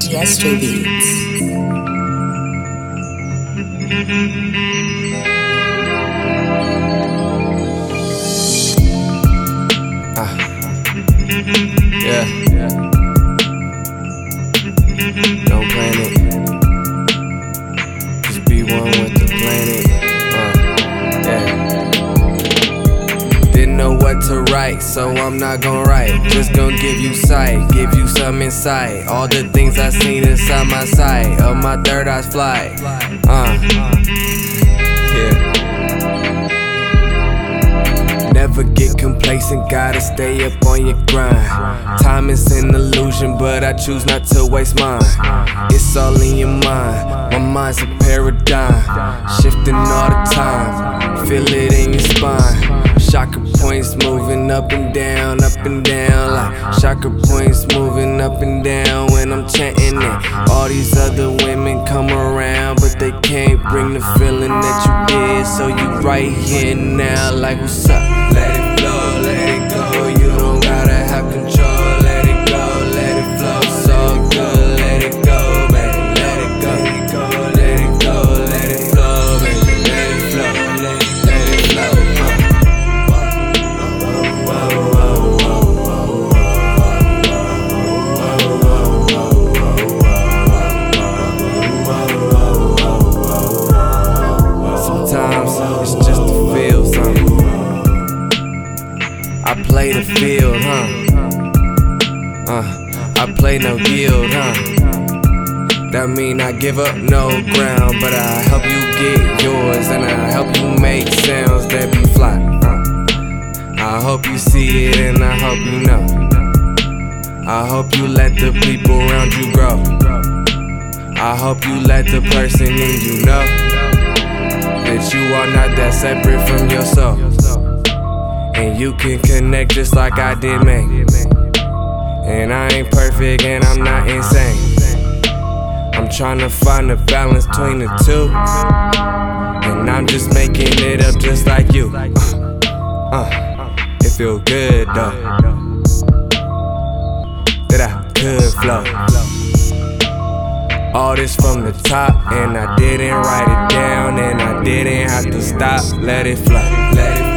DSJ Beats. Ah, Yeah. Don't plan it. Just be one with the planet. What to write, so I'm not gonna write. Just gonna give you sight, give you some insight. All the things I seen inside my sight, of my third eye's flight. Uh, yeah. Never get complacent, gotta stay up on your grind. Time is an illusion, but I choose not to waste mine. It's all in your mind, my mind's a paradigm. Shifting all the time, feel it points moving up and down, up and down. Like chakra points moving up and down when I'm chanting it. All these other women come around, but they can't bring the feeling that you did. So you right here now, like what's up? Let it I play the field, huh? Uh, I play no yield, huh? That mean I give up no ground, but I help you get yours and I help you make sounds that be fly. Uh, I hope you see it and I hope you know. I hope you let the people around you grow. I hope you let the person in you know that you are not that separate from your soul. And you can connect just like I did, man. And I ain't perfect and I'm not insane. I'm trying to find a balance between the two. And I'm just making it up just like you. Uh, uh, it feel good though. That I could flow. All this from the top, and I didn't write it down, and I didn't have to stop. Let it flow.